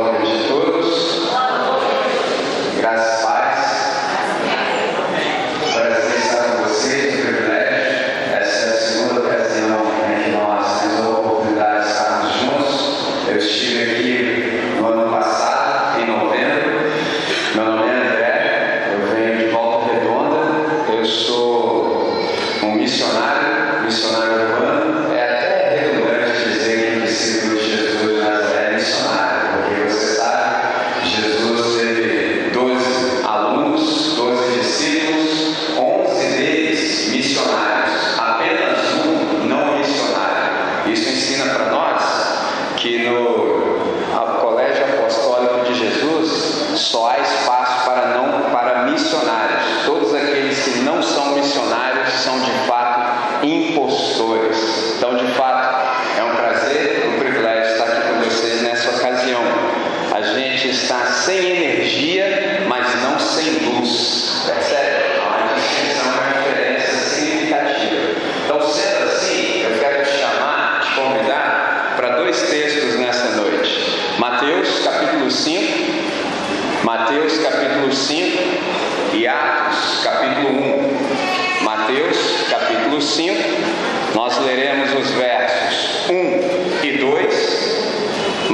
daughters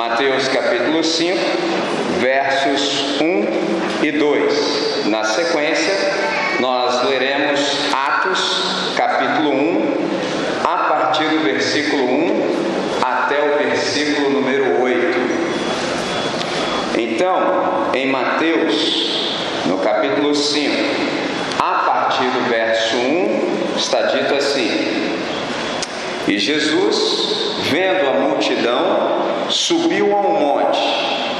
Mateus capítulo 5, versos 1 e 2. Na sequência, nós leremos Atos capítulo 1, a partir do versículo 1 até o versículo número 8. Então, em Mateus, no capítulo 5, a partir do verso 1, está dito assim: E Jesus, vendo a multidão, subiu a um monte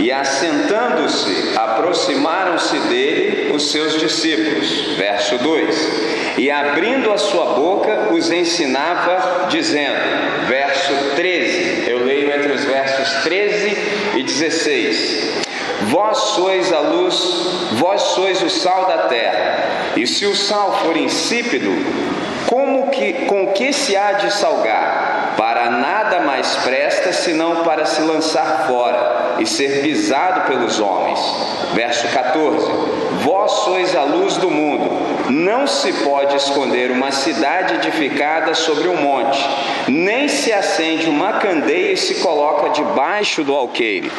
e, assentando-se, aproximaram-se dele os seus discípulos. Verso 2: E abrindo a sua boca, os ensinava, dizendo. Verso 13, eu leio entre os versos 13 e 16. Vós sois a luz, vós sois o sal da terra. E se o sal for insípido, como que, com que se há de salgar? Ser pisado pelos homens. Verso 14: Vós sois a luz do mundo. Não se pode esconder uma cidade edificada sobre um monte, nem se acende uma candeia e se coloca debaixo do alqueire,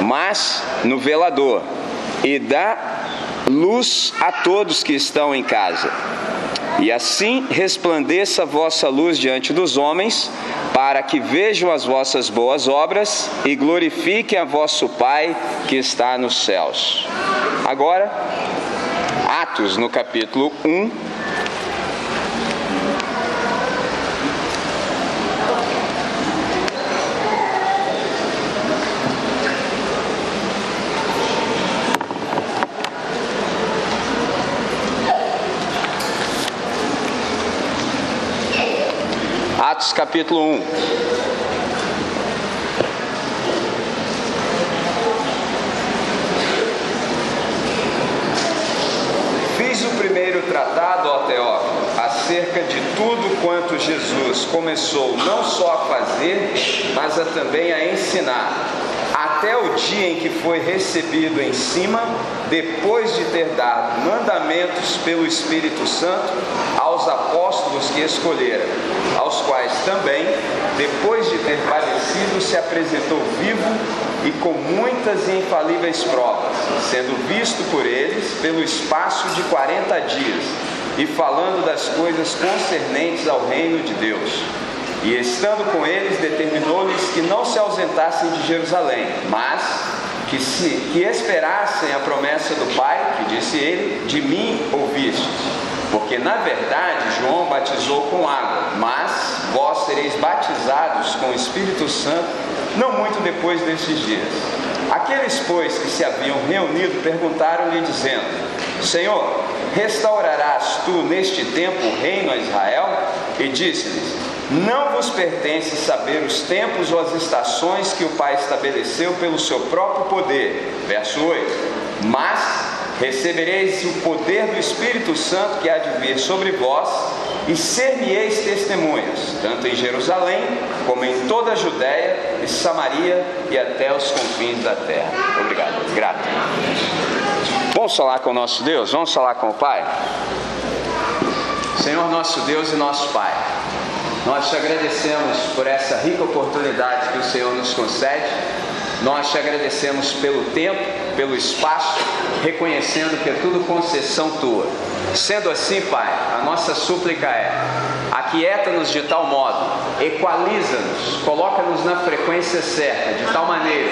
mas no velador, e dá luz a todos que estão em casa. E assim resplandeça a vossa luz diante dos homens, para que vejam as vossas boas obras e glorifiquem a vosso Pai que está nos céus. Agora, Atos no capítulo 1, Atos capítulo 1. Fiz o primeiro tratado, ó Teófilo, acerca de tudo quanto Jesus começou não só a fazer, mas a também a ensinar, até o dia em que foi recebido em cima, depois de ter dado mandamentos pelo Espírito Santo aos apóstolos que escolheram, aos quais também, depois de ter padecido, se apresentou vivo e com muitas e infalíveis provas, sendo visto por eles pelo espaço de quarenta dias, e falando das coisas concernentes ao reino de Deus. E estando com eles, determinou-lhes que não se ausentassem de Jerusalém, mas que, se, que esperassem a promessa do Pai, que disse ele: De mim ouvistes. Porque na verdade João batizou com água, mas vós sereis batizados com o Espírito Santo não muito depois desses dias. Aqueles, pois, que se haviam reunido perguntaram-lhe, dizendo: Senhor, restaurarás tu neste tempo o reino a Israel? E disse-lhes: Não vos pertence saber os tempos ou as estações que o Pai estabeleceu pelo seu próprio poder. Verso 8: Mas recebereis o poder do Espírito Santo que há de vir sobre vós, e ser-me-eis testemunhas, tanto em Jerusalém, como em toda a Judéia e Samaria e até os confins da terra. Obrigado. Grato. Vamos falar com o nosso Deus? Vamos falar com o Pai? Senhor nosso Deus e nosso Pai, nós te agradecemos por essa rica oportunidade que o Senhor nos concede. Nós te agradecemos pelo tempo, pelo espaço, reconhecendo que é tudo concessão tua. Sendo assim, Pai, a nossa súplica é: aquieta-nos de tal modo, equaliza-nos, coloca-nos na frequência certa, de tal maneira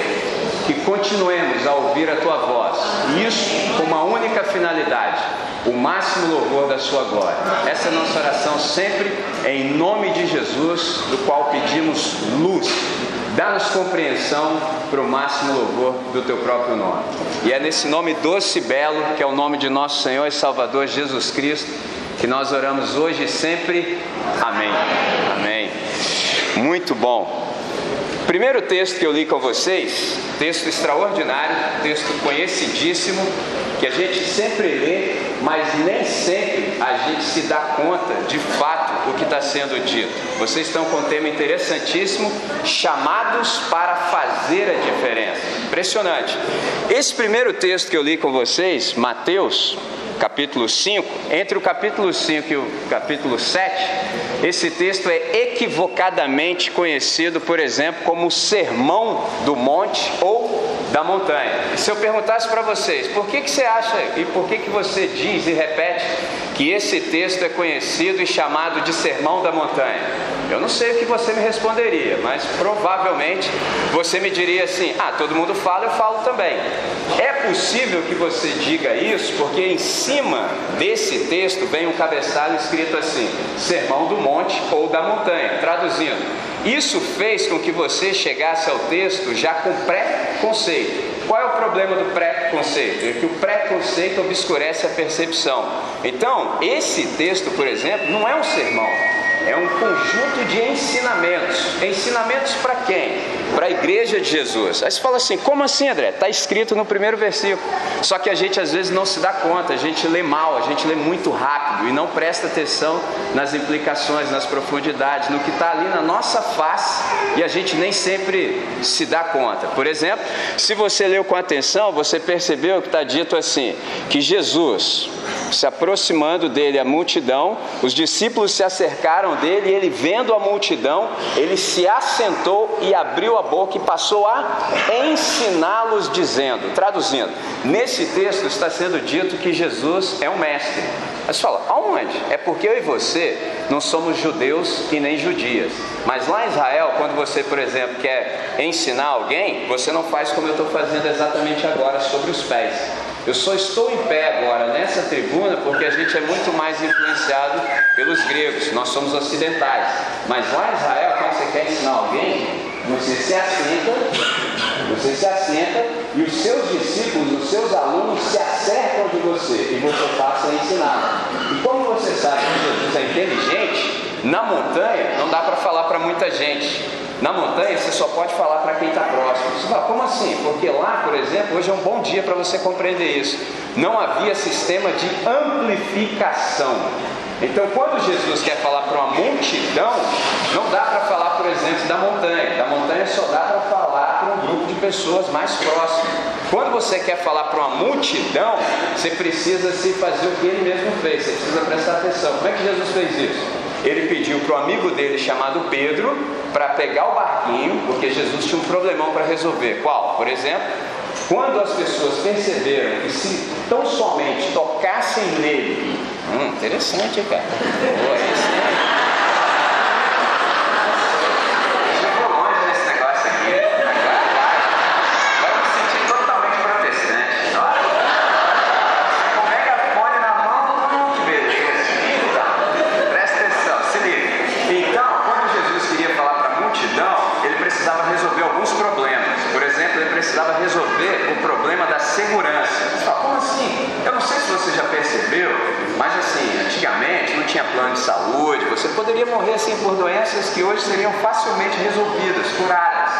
que continuemos a ouvir a tua voz. Isso com uma única finalidade: o máximo louvor da sua glória. Essa é a nossa oração sempre em nome de Jesus, do qual pedimos luz. Dá-nos compreensão para o máximo louvor do teu próprio nome. E é nesse nome doce e belo, que é o nome de nosso Senhor e Salvador Jesus Cristo, que nós oramos hoje e sempre. Amém. Amém. Muito bom. Primeiro texto que eu li com vocês, texto extraordinário, texto conhecidíssimo, que a gente sempre lê, mas nem sempre a gente se dá conta de fato o que está sendo dito. Vocês estão com um tema interessantíssimo, chamados para fazer a diferença. Impressionante. Esse primeiro texto que eu li com vocês, Mateus, capítulo 5, entre o capítulo 5 e o capítulo 7, esse texto é equivocadamente conhecido, por exemplo, como o Sermão do Monte ou da montanha. Se eu perguntasse para vocês, por que, que você acha e por que, que você diz e repete que esse texto é conhecido e chamado de Sermão da Montanha? Eu não sei o que você me responderia, mas provavelmente você me diria assim: ah, todo mundo fala, eu falo também. É possível que você diga isso porque em cima desse texto vem um cabeçalho escrito assim: Sermão do Monte ou da Montanha. Traduzindo, isso fez com que você chegasse ao texto já com pré-conceito. Qual é o problema do pré-conceito? É que o pré-conceito obscurece a percepção. Então, esse texto, por exemplo, não é um sermão, é um conjunto de ensinamentos. Ensinamentos para quem? Para a igreja de Jesus. Aí você fala assim: como assim, André? Está escrito no primeiro versículo. Só que a gente às vezes não se dá conta, a gente lê mal, a gente lê muito rápido e não presta atenção nas implicações, nas profundidades, no que está ali na nossa face e a gente nem sempre se dá conta. Por exemplo, se você leu com atenção, você percebeu que está dito assim: que Jesus, se aproximando dele a multidão, os discípulos se acercaram dele ele, vendo a multidão, ele se assentou e abriu a boca e passou a ensiná-los, dizendo, traduzindo, nesse texto está sendo dito que Jesus é um mestre. Mas fala, aonde? É porque eu e você não somos judeus e nem judias. Mas lá em Israel, quando você, por exemplo, quer ensinar alguém, você não faz como eu estou fazendo exatamente agora sobre os pés. Eu só estou em pé agora nessa tribuna porque a gente é muito mais influenciado pelos gregos, nós somos ocidentais. Mas lá em Israel, quando você quer ensinar alguém, você se assenta, você se assenta e os seus discípulos, os seus alunos se acercam de você e você passa a ensinar. E como você sabe que Jesus é inteligente, na montanha não dá para falar para muita gente. Na montanha você só pode falar para quem está próximo. Você fala, como assim? Porque lá, por exemplo, hoje é um bom dia para você compreender isso. Não havia sistema de amplificação. Então, quando Jesus quer falar para uma multidão, não dá para falar, por exemplo, da montanha. Da montanha só dá para falar para um grupo de pessoas mais próximas. Quando você quer falar para uma multidão, você precisa se fazer o que ele mesmo fez. Você precisa prestar atenção. Como é que Jesus fez isso? Ele pediu para o amigo dele chamado Pedro para pegar o barquinho, porque Jesus tinha um problemão para resolver. Qual? Por exemplo, quando as pessoas perceberam que se tão somente tocassem nele, hum, interessante, cara. Boa, esse, plano por doenças que hoje seriam facilmente resolvidas, curadas.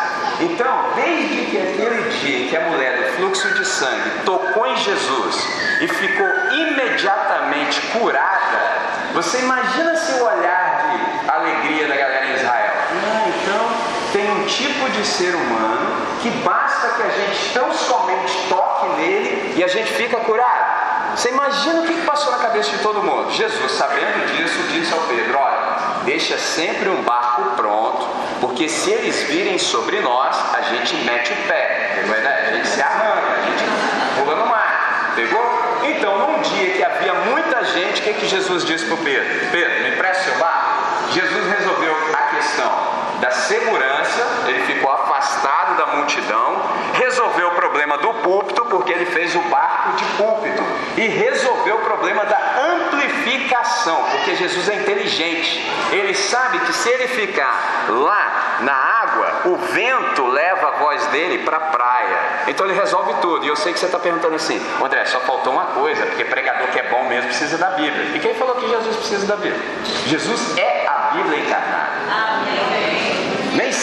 Então, desde que aquele dia que a mulher do fluxo de sangue tocou em Jesus, e ficou imediatamente curada, você imagina se o olhar de alegria da galera em Israel. Ah, então tem um tipo de ser humano que basta que a gente tão somente toque nele e a gente fica curado. Você imagina o que passou na cabeça de todo mundo? Jesus, sabendo disso, disse ao Pedro: Olha, deixa sempre um barco pronto, porque se eles virem sobre nós, a gente mete o pé, a gente se arranca, a gente pula no mar, pegou? Então, num dia que havia muita gente, o que, que Jesus disse para Pedro? Pedro, me empresta seu barco? Jesus resolveu a questão da segurança, ele ficou afastado da multidão, resolveu o problema do púlpito, porque ele fez o barco de púlpito, e resolveu o problema da amplificação, porque Jesus é inteligente, ele sabe que se ele ficar lá na água, o vento leva a voz dele para a praia, então ele resolve tudo. E eu sei que você está perguntando assim, André, só faltou uma coisa, porque pregador que é bom mesmo precisa da Bíblia. E quem falou que Jesus precisa da Bíblia? Jesus é a Bíblia encarnada. Amém.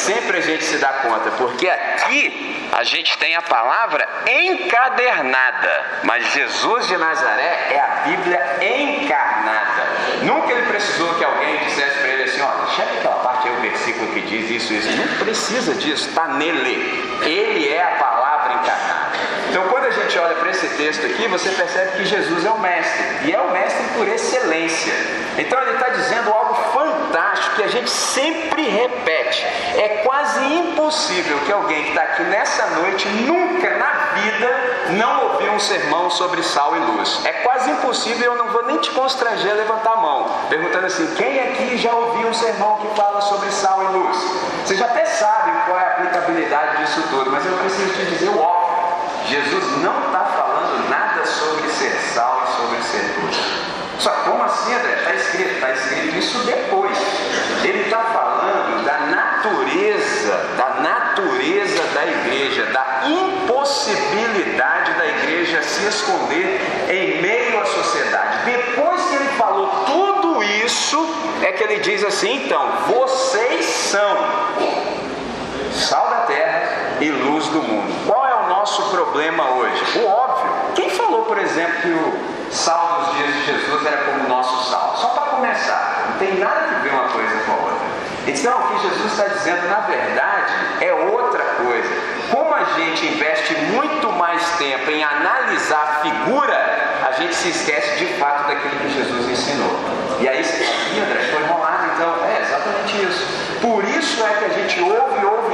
Sempre a gente se dá conta, porque aqui a gente tem a palavra encadernada, mas Jesus de Nazaré é a Bíblia encarnada. Nunca ele precisou que alguém dissesse para ele assim: olha, chefe aquela parte aí, o versículo que diz isso, isso. Não precisa disso, está nele. Ele é a palavra encarnada. Então, quando a gente olha para esse texto aqui, você percebe que Jesus é o mestre, e é o mestre por excelência. Então, ele está dizendo algo fantástico que a gente sempre repete. É quase impossível que alguém que está aqui nessa noite nunca na vida não ouviu um sermão sobre sal e luz. É quase impossível, eu não vou nem te constranger a levantar a mão, perguntando assim: quem aqui já ouviu um sermão que fala sobre sal e luz? Você já até sabe qual é a aplicabilidade disso tudo, mas eu preciso te dizer o óbvio. Jesus não está falando nada sobre ser sal e sobre ser luz. Só como assim, André? Está escrito, está escrito isso depois. Ele está falando da natureza, da natureza da igreja, da impossibilidade da igreja se esconder em meio à sociedade. Depois que ele falou tudo isso, é que ele diz assim: então, vocês são sal da terra e luz do mundo. Qual é nosso problema hoje? O óbvio. Quem falou, por exemplo, que o sal dos dias de Jesus era como o nosso sal? Só para começar, não tem nada que ver uma coisa com a outra. Então, o que Jesus está dizendo, na verdade, é outra coisa. Como a gente investe muito mais tempo em analisar a figura, a gente se esquece de fato daquilo que Jesus ensinou. E aí você fala, André, foi enrolado, então. É exatamente isso. Por isso é que a gente ouve, ouve,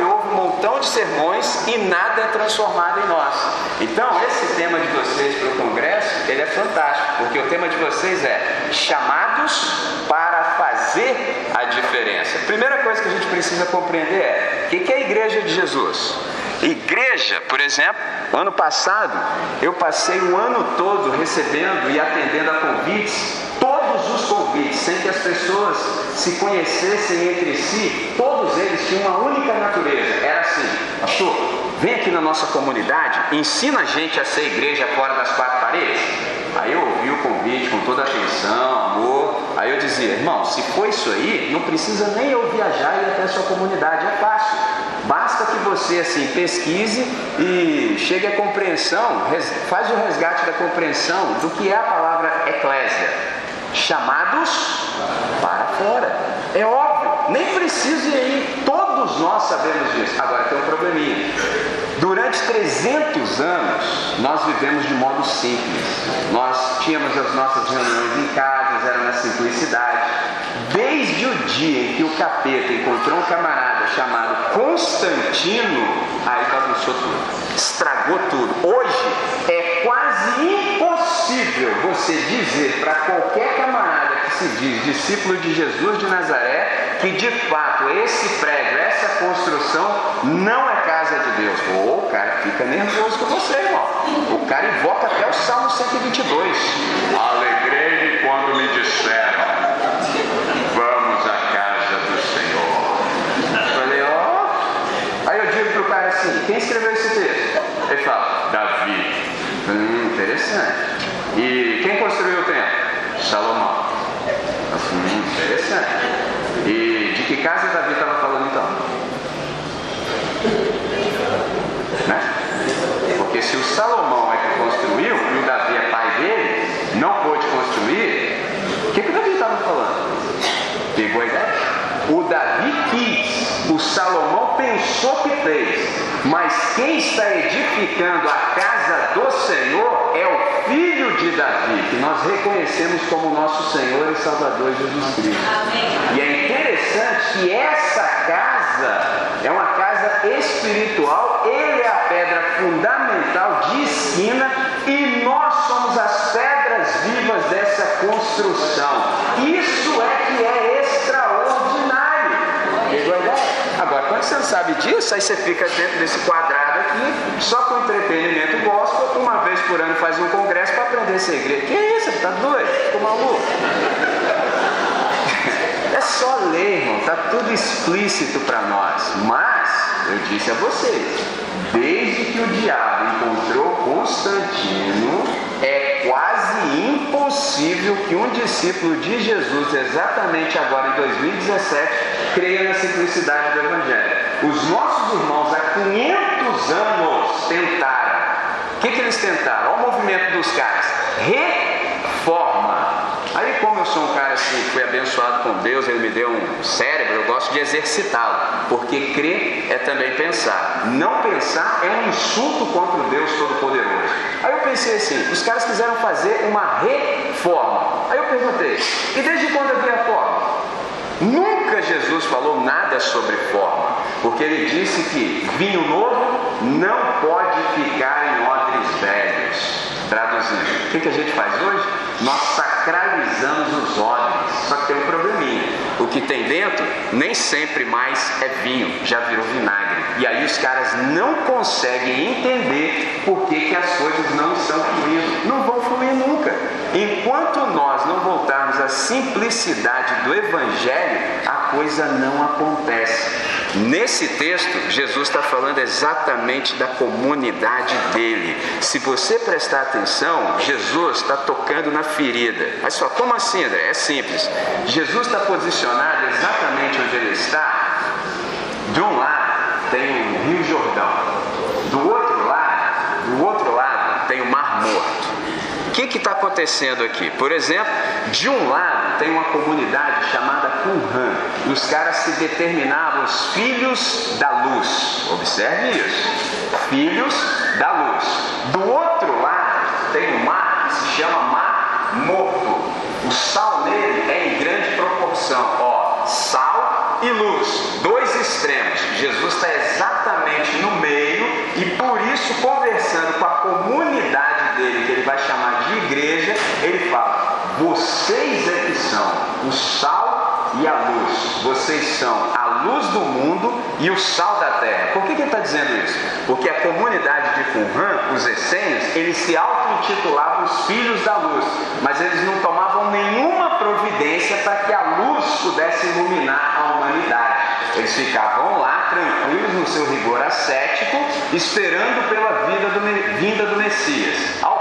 montão de sermões e nada é transformado em nós. Então, esse tema de vocês para o congresso, ele é fantástico, porque o tema de vocês é chamados para fazer a diferença. A primeira coisa que a gente precisa compreender é o que é a igreja de Jesus? Igreja, por exemplo, ano passado eu passei o ano todo recebendo e atendendo a convites, todos os convites, sem que as pessoas se conhecessem entre si, todos eles tinham uma única natureza. Era assim, pastor, vem aqui na nossa comunidade, ensina a gente a ser igreja fora das quatro paredes. Aí eu ouvi o convite com toda atenção, amor. Aí eu dizia, irmão, se for isso aí, não precisa nem eu viajar e ir até a sua comunidade, é fácil. Basta que você assim pesquise e chegue à compreensão, faz o resgate da compreensão do que é a palavra eclésia. Chamados para fora. É óbvio, nem precisa ir, todos nós sabemos disso. Agora tem um probleminha. Durante 300 anos, nós vivemos de modo simples. Nós tínhamos as nossas reuniões em casas, era na simplicidade. Desde o dia em que o capeta encontrou um camarada chamado Constantino, aí bagunçou tudo, estragou tudo. Hoje é quase impossível você dizer para qualquer camarada que se diz discípulo de Jesus de Nazaré que de fato esse prédio, essa construção não é casa de Deus. Ou o cara fica nervoso com você, irmão. O cara invoca até o Salmo 122. Alegrei-me quando me disseram E quem construiu o templo? Salomão. Assim, interessante. E de que casa Davi estava falando então? Né? Porque se o Salomão é que construiu e o Davi é pai dele, não pôde construir, o que, que o Davi estava falando? Pegou a ideia? O Davi quis Salomão pensou que fez, mas quem está edificando a casa do Senhor é o filho de Davi, que nós reconhecemos como nosso Senhor e Salvador Jesus Cristo. Amém. E é interessante que essa casa é uma casa espiritual, ele é a pedra fundamental de esquina e nós somos as pedras vivas dessa construção. Isso é que é extraordinário. Pegou a ideia? Quando você não sabe disso, aí você fica dentro desse quadrado aqui, só com entretenimento gospel, uma vez por ano faz um congresso para aprender igreja. Que isso? Você tá doido? Ficou maluco? É só ler, irmão, está tudo explícito para nós. Mas, eu disse a vocês, desde que o diabo encontrou Constantino, é quase impossível que um discípulo de Jesus, exatamente agora em 2017, creia na simplicidade do Evangelho. Os nossos irmãos há 500 anos tentaram. O que, que eles tentaram? Olha o movimento dos caras. Reforma. Aí, como eu sou um cara assim, foi abençoado com Deus, ele me deu um cérebro, eu gosto de exercitá-lo, porque crer é também pensar. Não pensar é um insulto contra o Deus Todo-Poderoso. Aí eu pensei assim: os caras quiseram fazer uma reforma. Aí eu perguntei: e desde quando havia forma? Nunca Jesus falou nada sobre forma, porque ele disse que vinho novo não pode ficar em odres velhos. Traduzindo, o que, que a gente faz hoje? Nós sacralizamos os odres, só que tem um probleminha. O que tem dentro nem sempre mais é vinho, já virou vinagre. E aí os caras não conseguem entender por que, que as coisas não estão fluindo. Não vão fluir nunca. Enquanto nós não voltarmos à simplicidade do Evangelho, a coisa não acontece. Nesse texto, Jesus está falando exatamente da comunidade dele. Se você prestar atenção, Jesus está tocando na ferida. Mas só, como assim, André? É simples. Jesus está posicionado exatamente onde ele está. De um lado tem o Rio Jordão, do outro lado, do outro lado tem o Mar Morto. O que está acontecendo aqui? Por exemplo, de um lado tem uma comunidade chamada Qumran. E os caras se determinavam os filhos da luz. Observe isso. Filhos da luz. Do outro lado tem um mar que se chama Mar Morto. O sal nele é em grande proporção. Ó, sal e luz. Dois extremos. Jesus está exatamente no meio e por isso conversando com a comunidade dele, que ele vai chamar de igreja, ele fala: vocês é que são o sal e a luz, vocês são a luz do mundo e o sal da terra. Por que, que ele está dizendo isso? Porque a comunidade de Qumran, os essênios, eles se auto-intitulavam os filhos da luz, mas eles não tomavam nenhuma providência para que a luz pudesse iluminar a humanidade. Eles ficavam lá tranquilos no seu rigor ascético, esperando pela vida do, vinda do Messias. Ao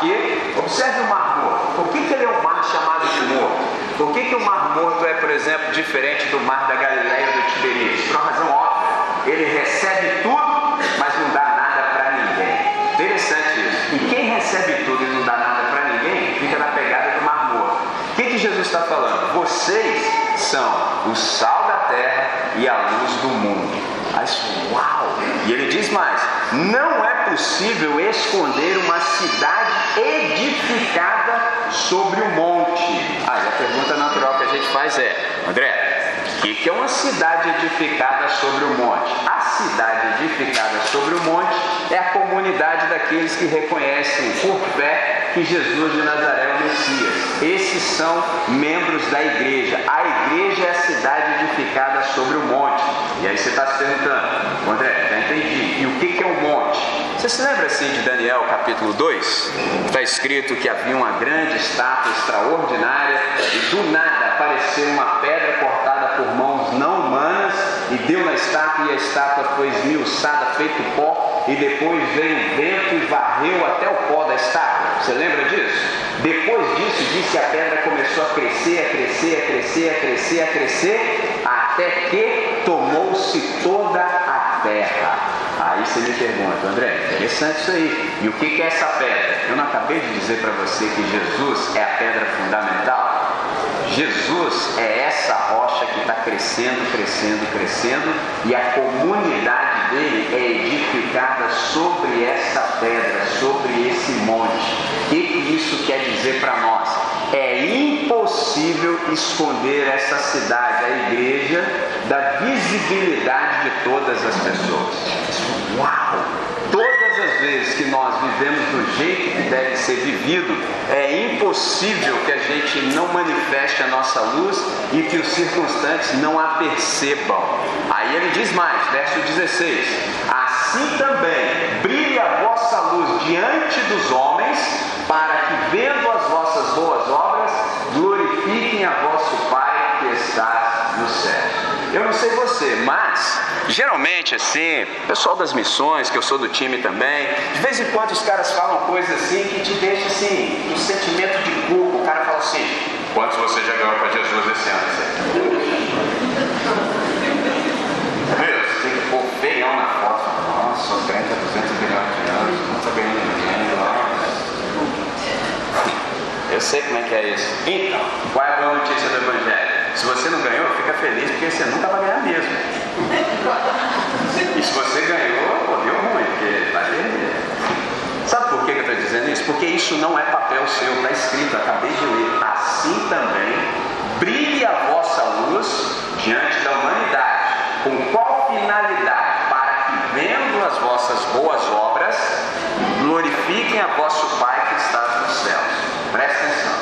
que, observe o Mar Morto. Por que, que ele é um mar chamado de morto? Por que, que o Mar Morto é, por exemplo, diferente do Mar da Galileia do Tiberíades? Por uma razão óbvia. Ele recebe tudo, mas não dá nada para ninguém. Interessante isso. E quem recebe tudo e não dá nada para ninguém, fica na pegada do Mar Morto. O que, que Jesus está falando? Vocês são o sal da terra e a luz do mundo. Mas uau! E ele diz mais: não é possível esconder uma cidade edificada sobre o monte. Aí a pergunta natural que a gente faz é: André, o que é uma cidade edificada sobre o monte? A cidade edificada sobre o monte é a comunidade daqueles que reconhecem por fé que Jesus de Nazaré é o Messias. Esses são membros da igreja. A igreja é a cidade edificada sobre o monte. E aí você está se perguntando, André, já entendi. E o que é o monte? Você se lembra assim de Daniel capítulo 2? Está escrito que havia uma grande estátua extraordinária e do nada apareceu uma pedra cortada por mãos não humanas e deu na estátua e a estátua foi esmiuçada, feito pó e depois veio o vento e varreu até o pó da estátua. Você lembra disso? Depois disso, diz que a pedra começou a crescer, a crescer, a crescer, a crescer, a crescer, até que tomou-se toda a terra. Aí você me pergunta, André, interessante isso aí. E o que é essa pedra? Eu não acabei de dizer para você que Jesus é a pedra fundamental? Jesus é essa rocha que está crescendo, crescendo, crescendo, e a comunidade dele é edificada sobre essa pedra, sobre esse monte. O que isso quer dizer para nós? É impossível esconder essa cidade, a igreja, da visibilidade de todas as pessoas. Uau! Todas as vezes que nós vivemos do jeito que deve ser vivido, é impossível que a gente não manifeste a nossa luz e que os circunstantes não a percebam. Aí ele diz mais, verso 16: Assim também brilhe a vossa luz diante dos homens, para que, vendo vossas boas obras, glorifiquem a vosso Pai que está no céu. Eu não sei você, mas geralmente assim, pessoal das missões, que eu sou do time também, de vez em quando os caras falam coisas assim que te deixa assim, um sentimento de culpa. O cara fala assim: quantos você já ganhou para Jesus esse ano? Meu, você ficou feião na foto. Nossa, sou crente há 200 milhões de anos, não está ganhando ninguém. Nossa. Eu sei como é que é isso. Então, qual é a boa notícia do Evangelho? Se você não ganhou, fica feliz porque você nunca vai ganhar mesmo. E se você ganhou, pô, deu ruim, porque vai perder. Sabe por que eu estou dizendo isso? Porque isso não é papel seu, está escrito, acabei de ler. Assim também brilhe a vossa luz diante da humanidade. Com qual finalidade? Para que, vendo as vossas boas obras, glorifiquem a vosso Pai que está nos céus. Presta atenção.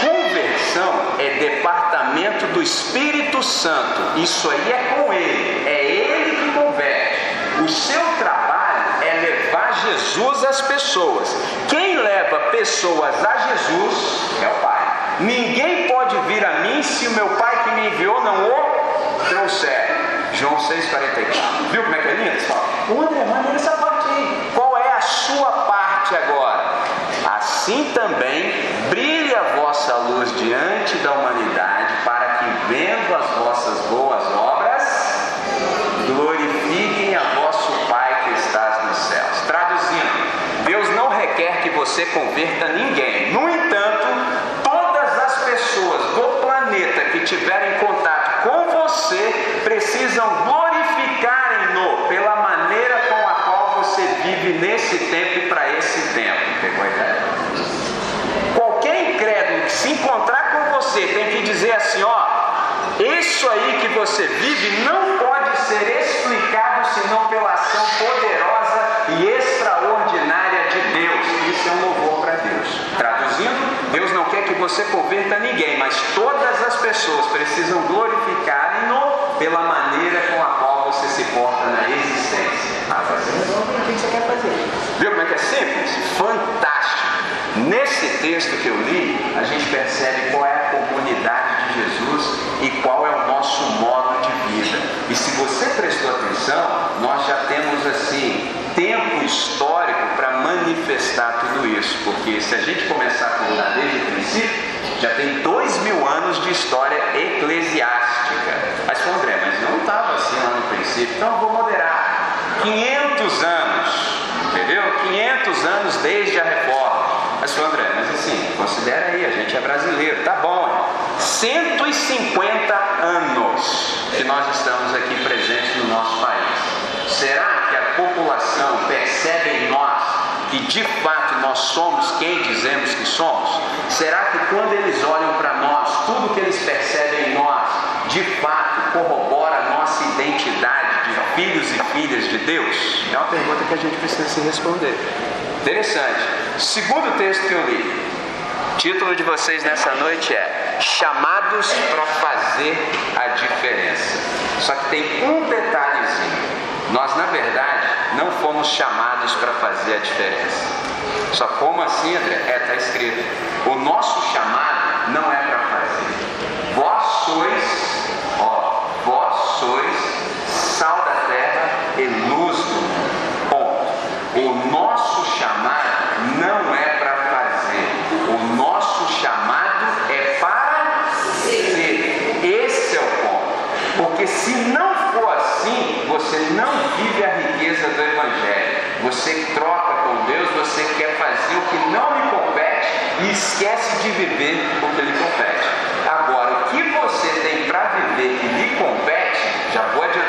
Conversão é departamento do Espírito Santo. Isso aí é com ele. É ele que converte. O seu trabalho é levar Jesus às pessoas. Quem leva pessoas a Jesus é o Pai. Ninguém pode vir a mim se o meu Pai que me enviou não o trouxer. João 6,44. Viu como é que é lindo? André, maneira essa parte aí. Qual é a sua parte agora? Assim também brilhe a vossa luz diante da humanidade, para que, vendo as vossas boas obras, glorifiquem a vosso Pai que estás nos céus. Traduzindo, Deus não requer que você converta ninguém. No entanto, todas as pessoas do planeta que tiverem contato com você precisam glorificarem-no pela maneira com a qual você vive nesse tempo e para esse tempo. Pegou a ideia? Qualquer incrédulo que se encontrar com você tem que dizer assim: ó, isso aí que você vive não pode ser explicado senão pela ação poderosa e extraordinária de Deus. Isso é um louvor para Deus. Traduzindo, Deus não quer que você converta ninguém, mas todas as pessoas precisam glorificarem-no pela maneira com a qual você se porta na existência. Ah, fazer o que você quer fazer? Viu como é que é simples? Fantástico. Nesse texto que eu li, a gente percebe qual é a comunidade de Jesus e qual é o nosso modo de vida. E se você prestou atenção, nós já temos assim tempo histórico para manifestar tudo isso, porque se a gente começar a contar desde o princípio, já tem dois mil anos de história eclesiástica. Mas André, mas não estava assim lá no princípio, então vou moderar. 500 anos, entendeu? 500 anos desde a reforma. Mas foi André, mas assim, considera aí, a gente é brasileiro, tá bom. 150 anos que nós estamos aqui presentes no nosso país. Será que a população percebe em nós que de fato nós somos quem dizemos que somos? Será que quando eles olham para nós, tudo que eles percebem em nós, de fato corrobora a nossa identidade de filhos e filhas de Deus? É uma pergunta que a gente precisa se responder. Interessante. Segundo texto que eu li, título de vocês nessa noite é Chamados para fazer a diferença. Só que tem um detalhezinho. Nós, na verdade, não fomos chamados para fazer a diferença. Só como assim, André? É, está escrito. O nosso chamado não é para fazer. Vós sois, ó, vós sois sal da terra e luz chamado não é para fazer. O nosso chamado é para ser. Esse é o ponto. Porque se não for assim, você não vive a riqueza do Evangelho. Você troca com Deus, você quer fazer o que não lhe compete e esquece de viver o que lhe compete. Agora, o que você tem para viver que lhe compete, já vou adiantar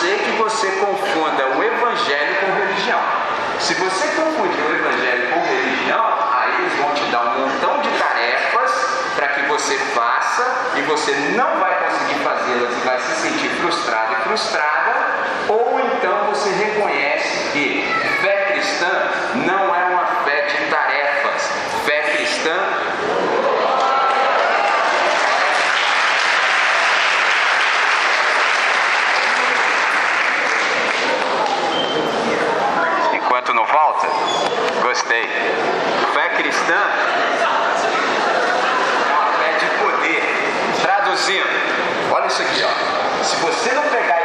ser que você confunda o evangelho com religião. Se você confunde o evangelho com religião, aí eles vão te dar um montão de tarefas para que você faça e você não vai conseguir fazê-las e vai se sentir frustrado e frustrada, ou então você reconhece que fé cristã volta. Gostei. Fé cristã é uma fé de poder. Traduzindo, olha isso aqui, ó. Se você não pegar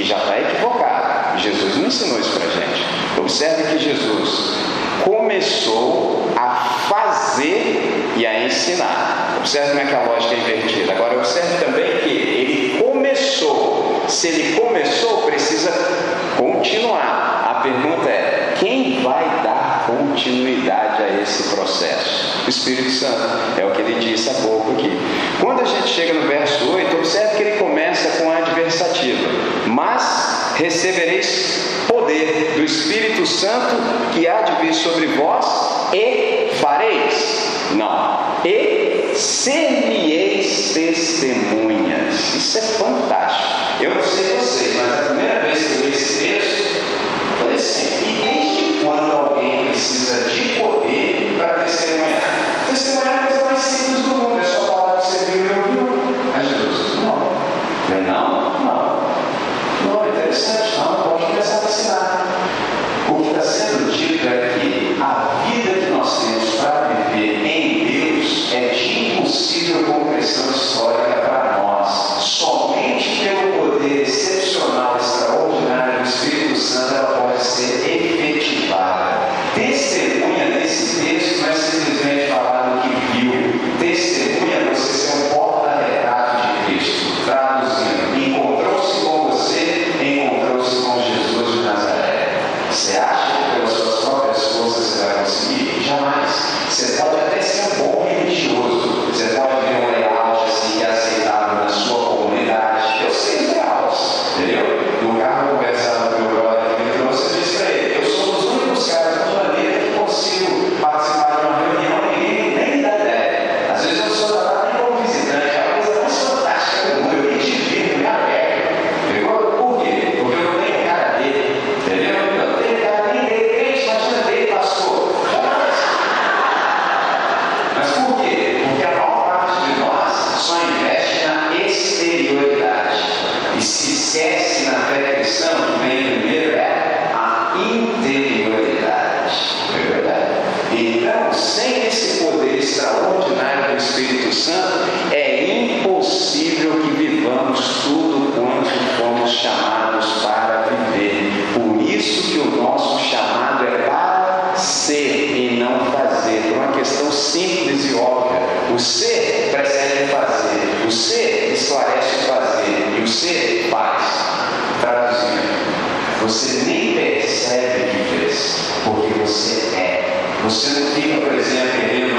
que já está equivocado. Jesus não ensinou isso para a gente. Observe que Jesus começou a fazer e a ensinar. Observe como é que a lógica é invertida. Agora, observe também que ele começou. Se ele começou, precisa continuar. A pergunta é: quem vai dar continuidade a esse processo? O Espírito Santo, é o que ele disse há tá pouco aqui. Quando a gente chega no verso 8, observe que ele começa com a adversativa: Mas recebereis poder do Espírito Santo que há de vir sobre vós e fareis. Não, e sermieis testemunhas. Isso é fantástico. Eu não sei você, mas a primeira vez que eu li esse texto, Deus. E desde quando alguém precisa de poder para testemunhar? Testemunhar é a coisa mais simples do mundo, é só ser é paz. Tá Traduzindo, você nem percebe que fez, porque você é. Você não fica, por exemplo, em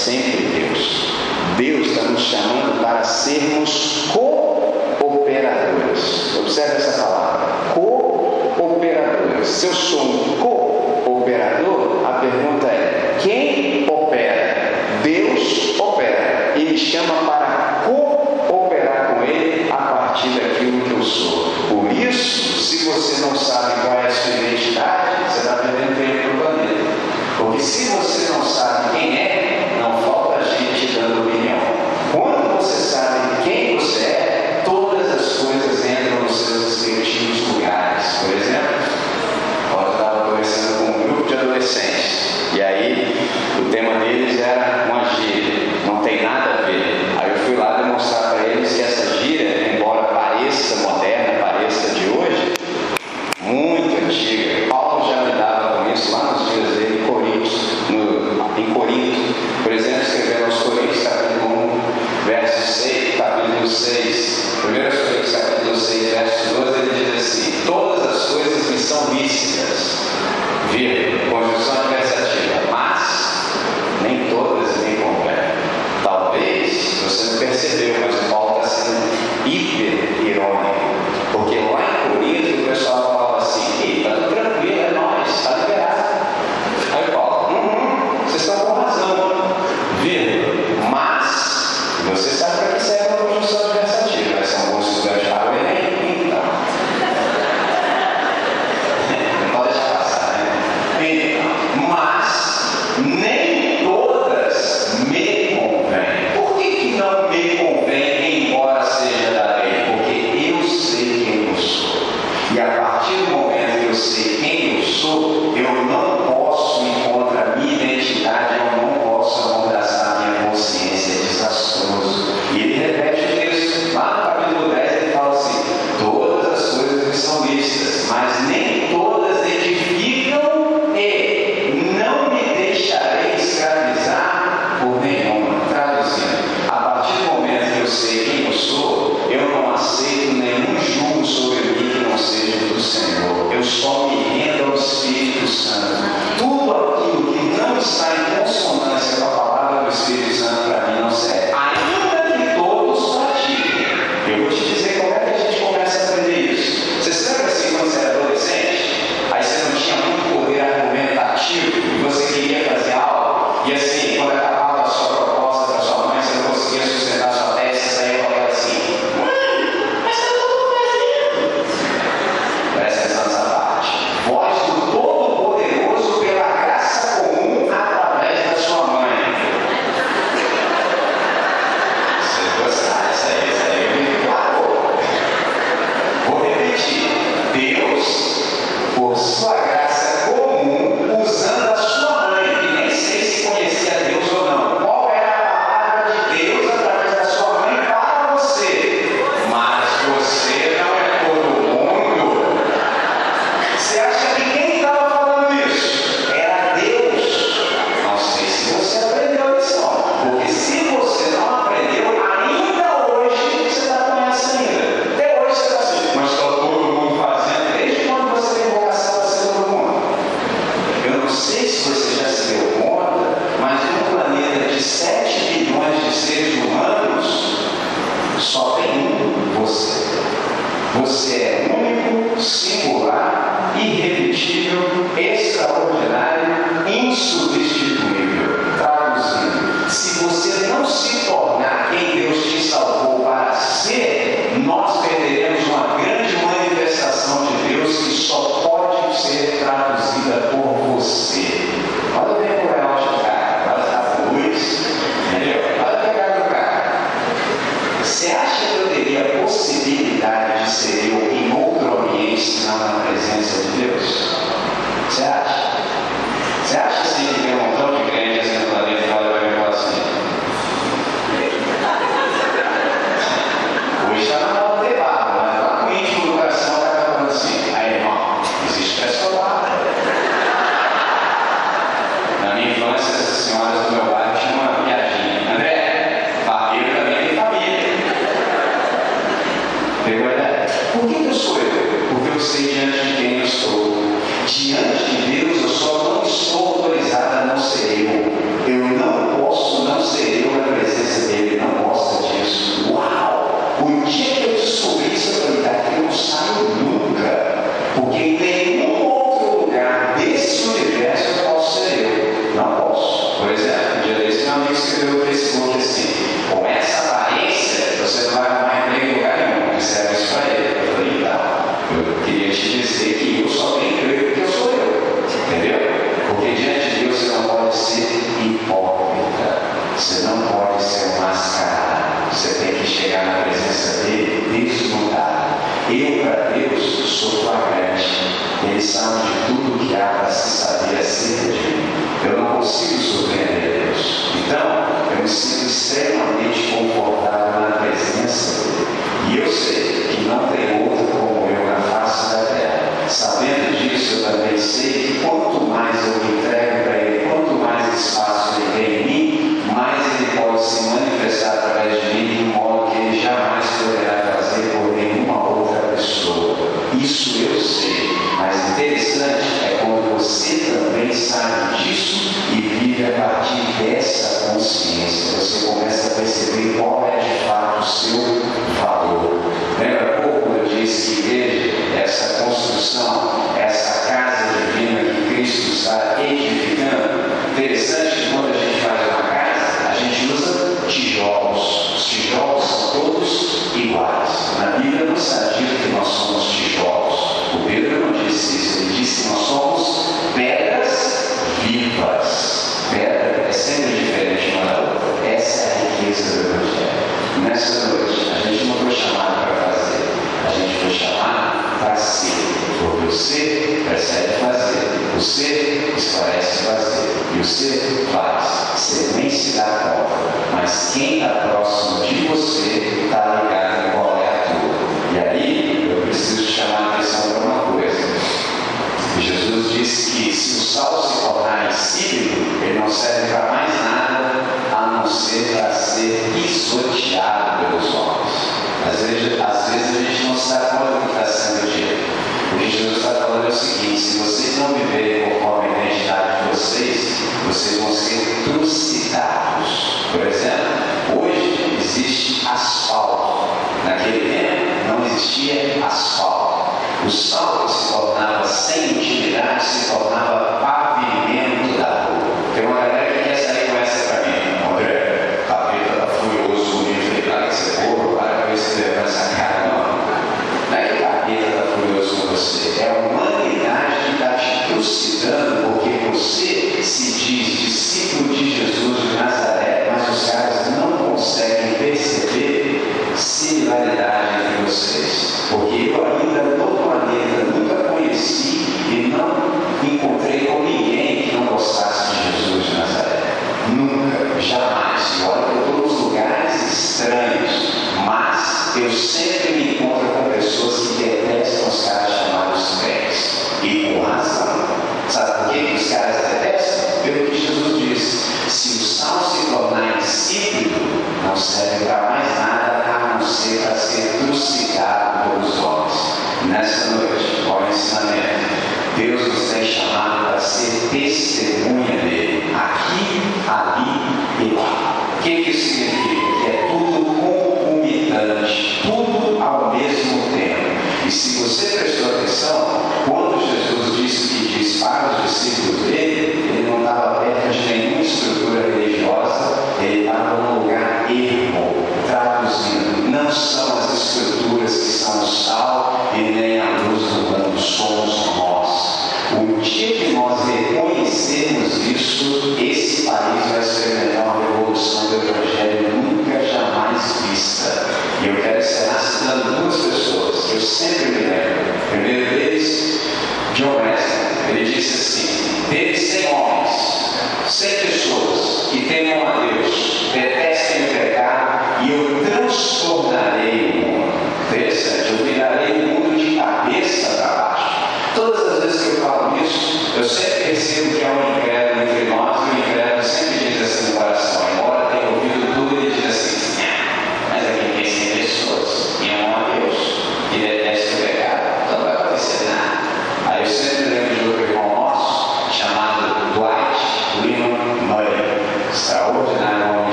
sempre Deus. Deus está nos chamando para sermos cooperadores. Observe essa palavra: cooperadores. Se eu sou um você sabe para que serve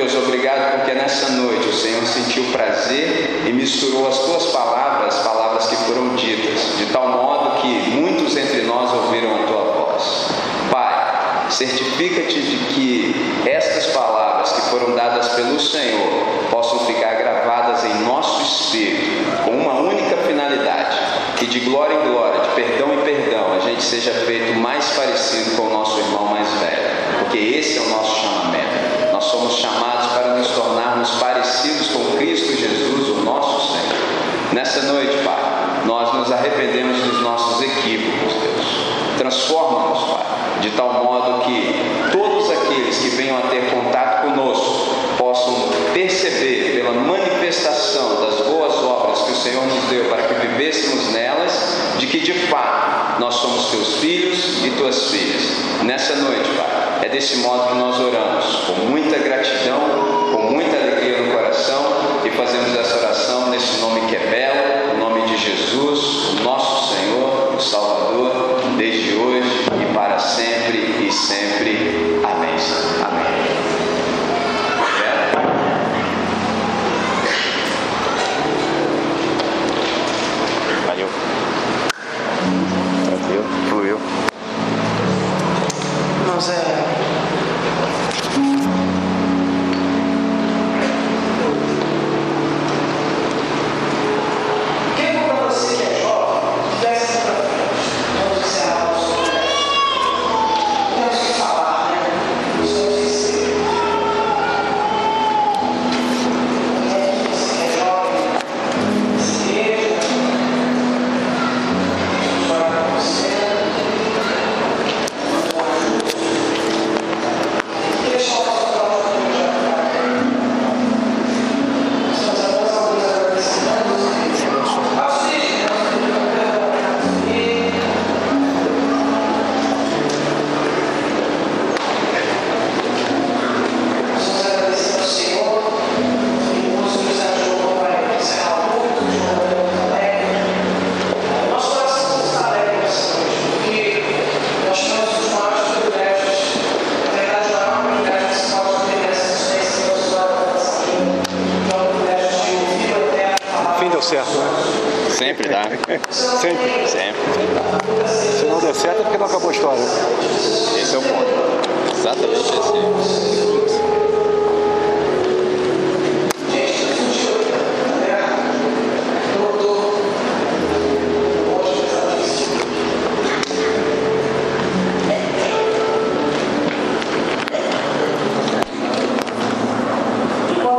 Deus, obrigado porque nessa noite o Senhor sentiu prazer e misturou as tuas palavras, palavras que foram ditas, de tal modo que muitos entre nós ouviram a tua voz. Pai, certifica-te de que estas palavras que foram dadas pelo Senhor possam ficar gravadas em nosso espírito, com uma única finalidade: que de glória em glória, de perdão em perdão, a gente seja feito mais parecido com o nosso irmão mais velho, porque esse é o nosso chamamento. Nós somos chamados para nos tornarmos parecidos com Cristo Jesus, o nosso Senhor. Nessa noite, Pai, nós nos arrependemos dos nossos equívocos, Deus. Transforma-nos, Pai, de tal modo que todos aqueles que venham a ter contato conosco possam perceber pela manifestação das boas obras que o Senhor nos deu para que vivêssemos nelas, de que de fato nós somos teus filhos e tuas filhas. Nessa noite, Pai, desse modo que nós oramos, com muita gratidão, com muita alegria no coração e fazemos essa oração nesse nome que é belo, o nome de Jesus, o nosso Senhor, o Salvador, desde hoje e para sempre e sempre. Amém. Amém. Valeu. Tranquilo, fluiu. Irmãos, é.